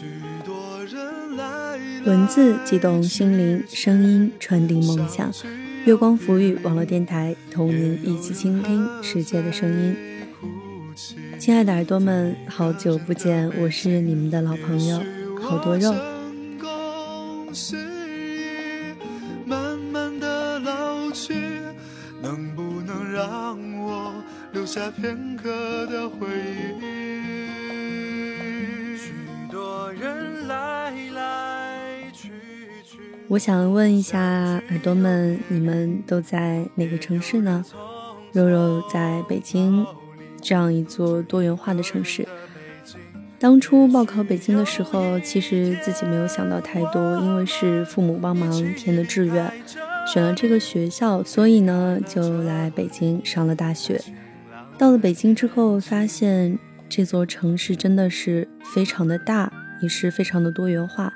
许多人来文字激动心灵，声音传递梦想。月光浮语网络电台，同您一起倾听世界的声音。亲爱的耳朵们，好久不见，我是你们的老朋友好多肉。慢慢的老去，能不能让我留下片刻的回忆？我想问一下耳朵们，你们都在哪个城市呢？肉肉在北京，这样一座多元化的城市。当初报考北京的时候，其实自己没有想到太多，因为是父母帮忙填的志愿，选了这个学校，所以呢就来北京上了大学。到了北京之后，发现这座城市真的是非常的大，也是非常的多元化。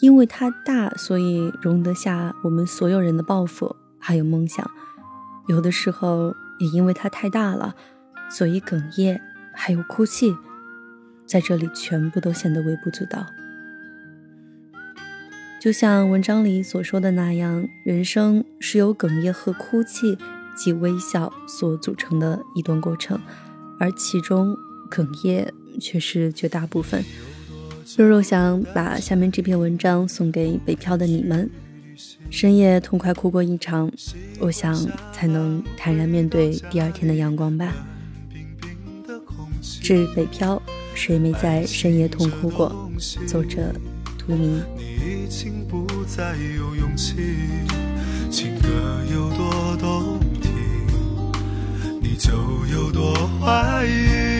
因为它大，所以容得下我们所有人的抱负还有梦想。有的时候也因为它太大了，所以哽咽还有哭泣，在这里全部都显得微不足道。就像文章里所说的那样，人生是由哽咽和哭泣及微笑所组成的一段过程，而其中哽咽却是绝大部分。肉肉想把下面这篇文章送给北漂的你们，深夜痛快哭过一场，我想才能坦然面对第二天的阳光吧。致北漂，谁没在深夜痛哭过？作者：图明。你已经不再有勇气，情歌有多动听，你就有多怀疑。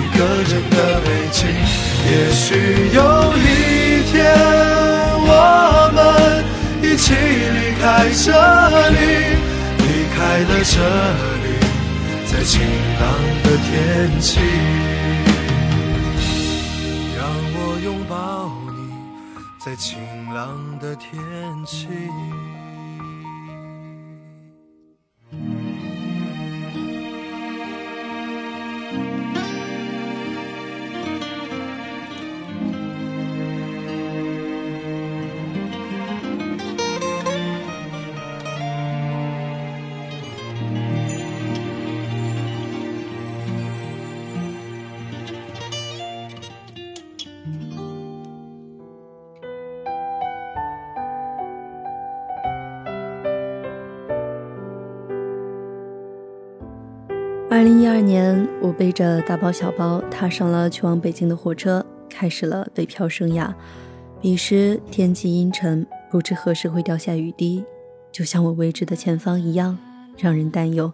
个人的北京。也许有一天，我们一起离开这里，离开了这里，在晴朗的天气。让我拥抱你，在晴朗的天气。二零一二年，我背着大包小包踏上了去往北京的火车，开始了北漂生涯。彼时天气阴沉，不知何时会掉下雨滴，就像我未知的前方一样，让人担忧。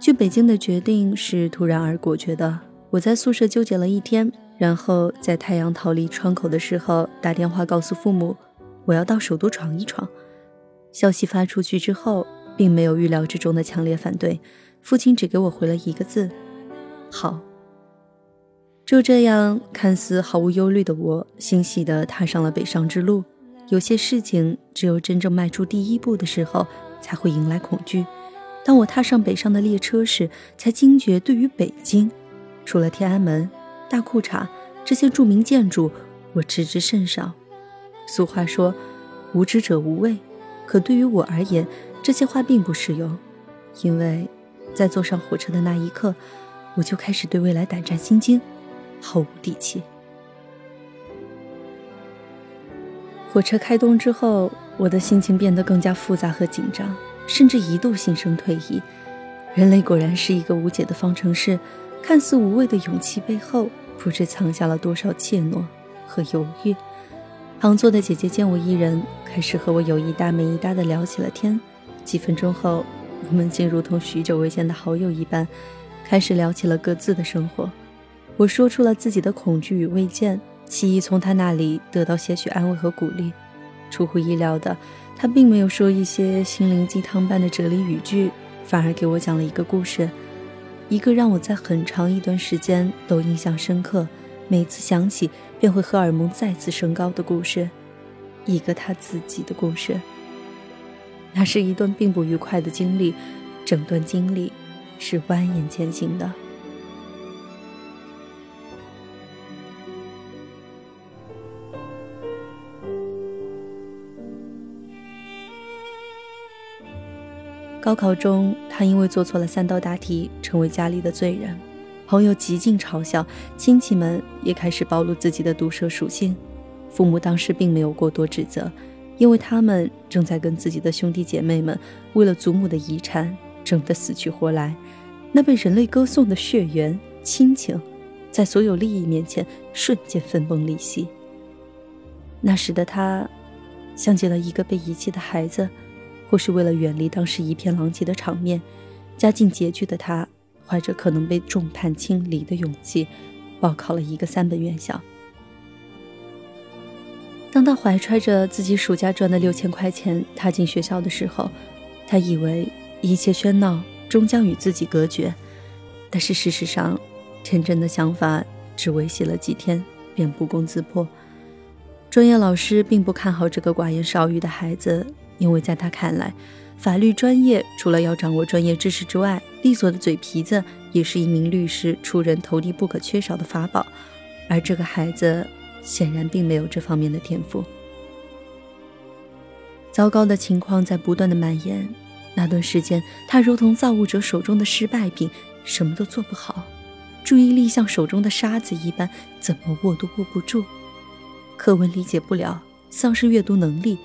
去北京的决定是突然而果决的。我在宿舍纠结了一天，然后在太阳逃离窗口的时候打电话告诉父母，我要到首都闯一闯。消息发出去之后，并没有预料之中的强烈反对。父亲只给我回了一个字：“好。”就这样，看似毫无忧虑的我，欣喜地踏上了北上之路。有些事情，只有真正迈出第一步的时候，才会迎来恐惧。当我踏上北上的列车时，才惊觉，对于北京，除了天安门、大裤衩这些著名建筑，我知之甚少。俗话说：“无知者无畏。”可对于我而言，这些话并不适用，因为。在坐上火车的那一刻，我就开始对未来胆战心惊，毫无底气。火车开动之后，我的心情变得更加复杂和紧张，甚至一度心生退意。人类果然是一个无解的方程式，看似无畏的勇气背后，不知藏下了多少怯懦和犹豫。旁坐的姐姐见我一人，开始和我有一搭没一搭的聊起了天。几分钟后。我们竟如同许久未见的好友一般，开始聊起了各自的生活。我说出了自己的恐惧与未见，奇异从他那里得到些许安慰和鼓励。出乎意料的，他并没有说一些心灵鸡汤般的哲理语句，反而给我讲了一个故事，一个让我在很长一段时间都印象深刻，每次想起便会荷尔蒙再次升高的故事，一个他自己的故事。那是一段并不愉快的经历，整段经历是蜿蜒前行的。高考中，他因为做错了三道大题，成为家里的罪人，朋友极尽嘲笑，亲戚们也开始暴露自己的毒舌属性，父母当时并没有过多指责。因为他们正在跟自己的兄弟姐妹们为了祖母的遗产争得死去活来，那被人类歌颂的血缘亲情，在所有利益面前瞬间分崩离析。那时的他，像极了一个被遗弃的孩子，或是为了远离当时一片狼藉的场面，家境拮据的他，怀着可能被众叛亲离的勇气，报考了一个三本院校。当他怀揣着自己暑假赚的六千块钱踏进学校的时候，他以为一切喧闹终将与自己隔绝，但是事实上，天真的想法只维系了几天便不攻自破。专业老师并不看好这个寡言少语的孩子，因为在他看来，法律专业除了要掌握专业知识之外，利索的嘴皮子也是一名律师出人头地不可缺少的法宝，而这个孩子。显然并没有这方面的天赋。糟糕的情况在不断的蔓延。那段时间，他如同造物者手中的失败品，什么都做不好，注意力像手中的沙子一般，怎么握都握不住。课文理解不了，丧失阅读能力，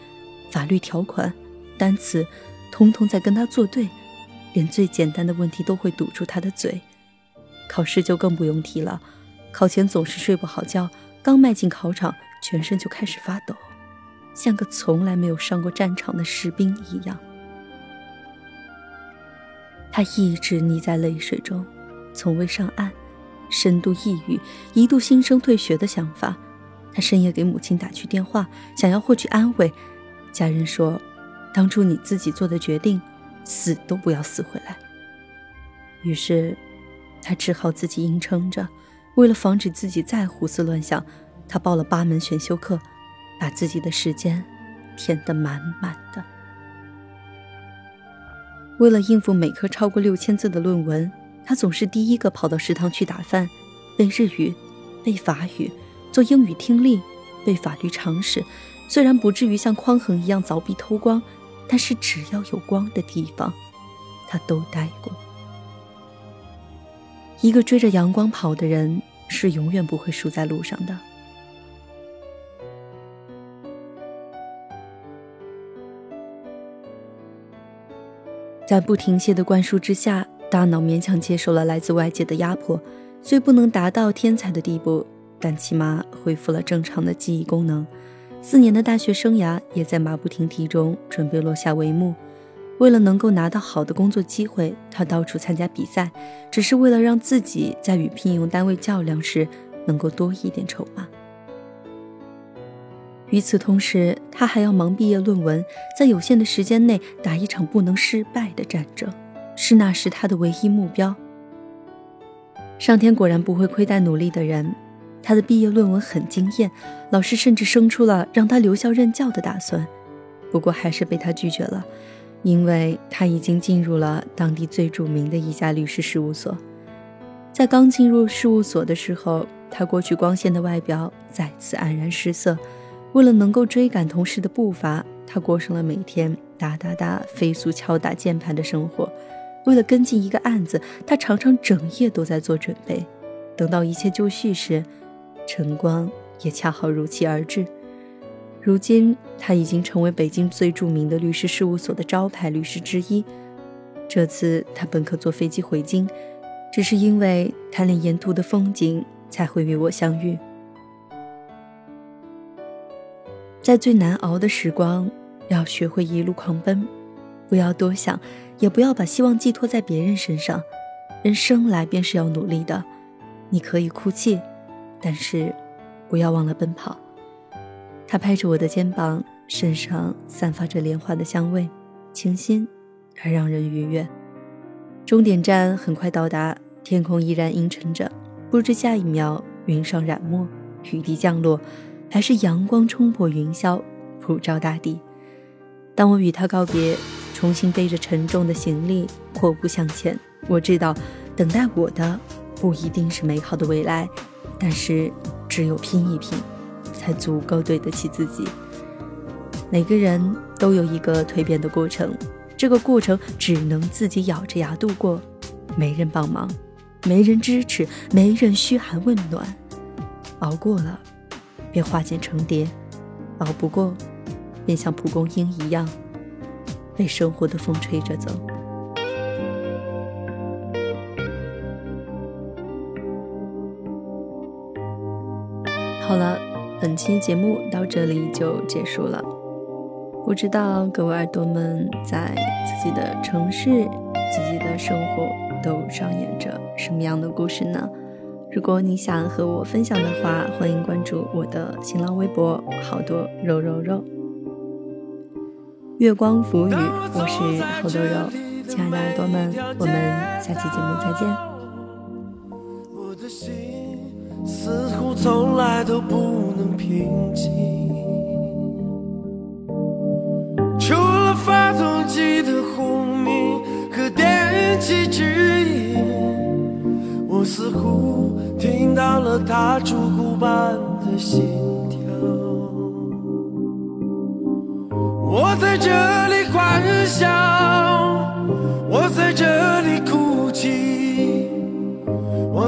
法律条款、单词，通通在跟他作对，连最简单的问题都会堵住他的嘴。考试就更不用提了，考前总是睡不好觉。刚迈进考场，全身就开始发抖，像个从来没有上过战场的士兵一样。他一直溺在泪水中，从未上岸，深度抑郁，一度心生退学的想法。他深夜给母亲打去电话，想要获取安慰。家人说：“当初你自己做的决定，死都不要死回来。”于是，他只好自己硬撑着。为了防止自己再胡思乱想，他报了八门选修课，把自己的时间填得满满的。为了应付每科超过六千字的论文，他总是第一个跑到食堂去打饭，背日语，背法语，做英语听力，背法律常识。虽然不至于像匡衡一样凿壁偷光，但是只要有光的地方，他都待过。一个追着阳光跑的人。是永远不会输在路上的。在不停歇的灌输之下，大脑勉强接受了来自外界的压迫，虽不能达到天才的地步，但起码恢复了正常的记忆功能。四年的大学生涯也在马不停蹄中准备落下帷幕。为了能够拿到好的工作机会，他到处参加比赛，只是为了让自己在与聘用单位较量时能够多一点筹码。与此同时，他还要忙毕业论文，在有限的时间内打一场不能失败的战争，是那时他的唯一目标。上天果然不会亏待努力的人，他的毕业论文很惊艳，老师甚至生出了让他留校任教的打算，不过还是被他拒绝了。因为他已经进入了当地最著名的一家律师事务所，在刚进入事务所的时候，他过去光鲜的外表再次黯然失色。为了能够追赶同事的步伐，他过上了每天哒哒哒飞速敲打键盘的生活。为了跟进一个案子，他常常整夜都在做准备。等到一切就绪时，晨光也恰好如期而至。如今，他已经成为北京最著名的律师事务所的招牌律师之一。这次他本可坐飞机回京，只是因为贪恋沿途的风景，才会与我相遇。在最难熬的时光，要学会一路狂奔，不要多想，也不要把希望寄托在别人身上。人生来便是要努力的，你可以哭泣，但是不要忘了奔跑。他拍着我的肩膀，身上散发着莲花的香味，清新而让人愉悦。终点站很快到达，天空依然阴沉着，不知下一秒云上染墨，雨滴降落，还是阳光冲破云霄，普照大地。当我与他告别，重新背着沉重的行李阔步向前，我知道，等待我的不一定是美好的未来，但是只有拼一拼。才足够对得起自己。每个人都有一个蜕变的过程，这个过程只能自己咬着牙度过，没人帮忙，没人支持，没人嘘寒问暖。熬过了，便化茧成蝶；熬不过，便像蒲公英一样，被生活的风吹着走。好了。本期节目到这里就结束了。不知道各位耳朵们在自己的城市、自己的生活都上演着什么样的故事呢？如果你想和我分享的话，欢迎关注我的新浪微博“好多肉肉肉”。月光浮语，我是好多肉，亲爱的耳朵们，我们下期节目再见。我的心似乎从来都不平静，除了发动机的轰鸣和电气指引，我似乎听到了它烛骨般的心跳。我在这里欢笑，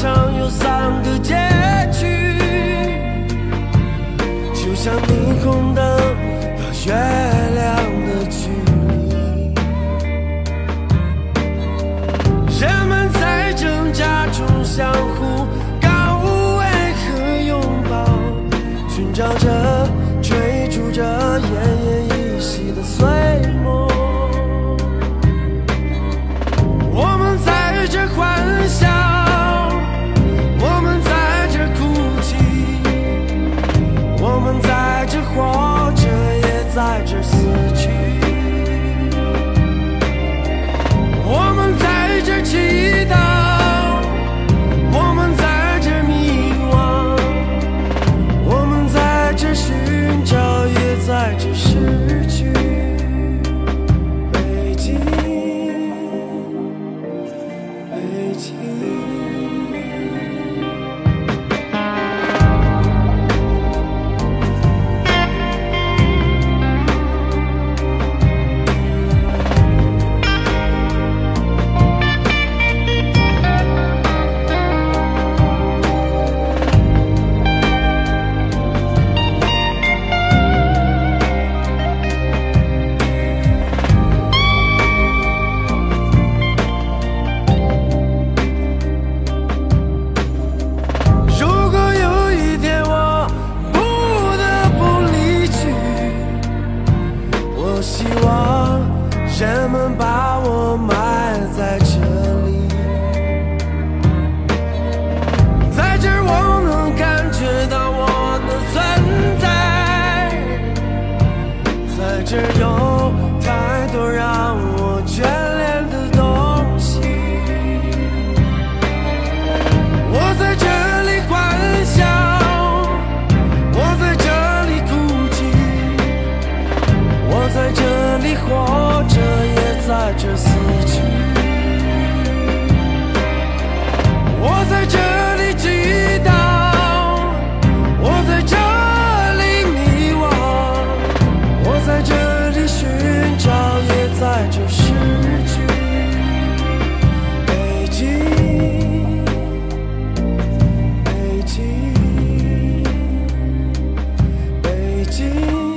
场有三个尖今